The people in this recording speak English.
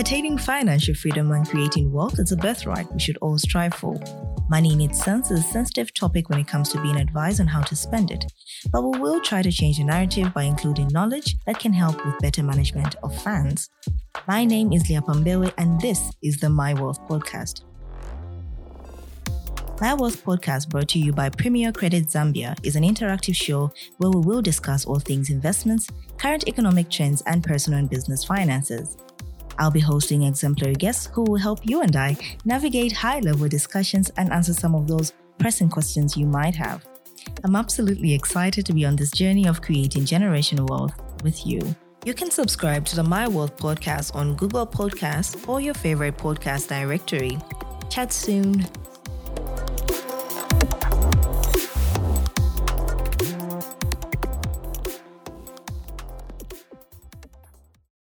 Attaining financial freedom and creating wealth is a birthright we should all strive for. Money in its sense is a sensitive topic when it comes to being advised on how to spend it, but we will try to change the narrative by including knowledge that can help with better management of funds. My name is Lyapa Mbewe, and this is the My Wealth Podcast. My Wealth Podcast, brought to you by Premier Credit Zambia, is an interactive show where we will discuss all things investments, current economic trends, and personal and business finances. I'll be hosting exemplary guests who will help you and I navigate high level discussions and answer some of those pressing questions you might have. I'm absolutely excited to be on this journey of creating generational wealth with you. You can subscribe to the My Wealth podcast on Google Podcasts or your favorite podcast directory. Chat soon.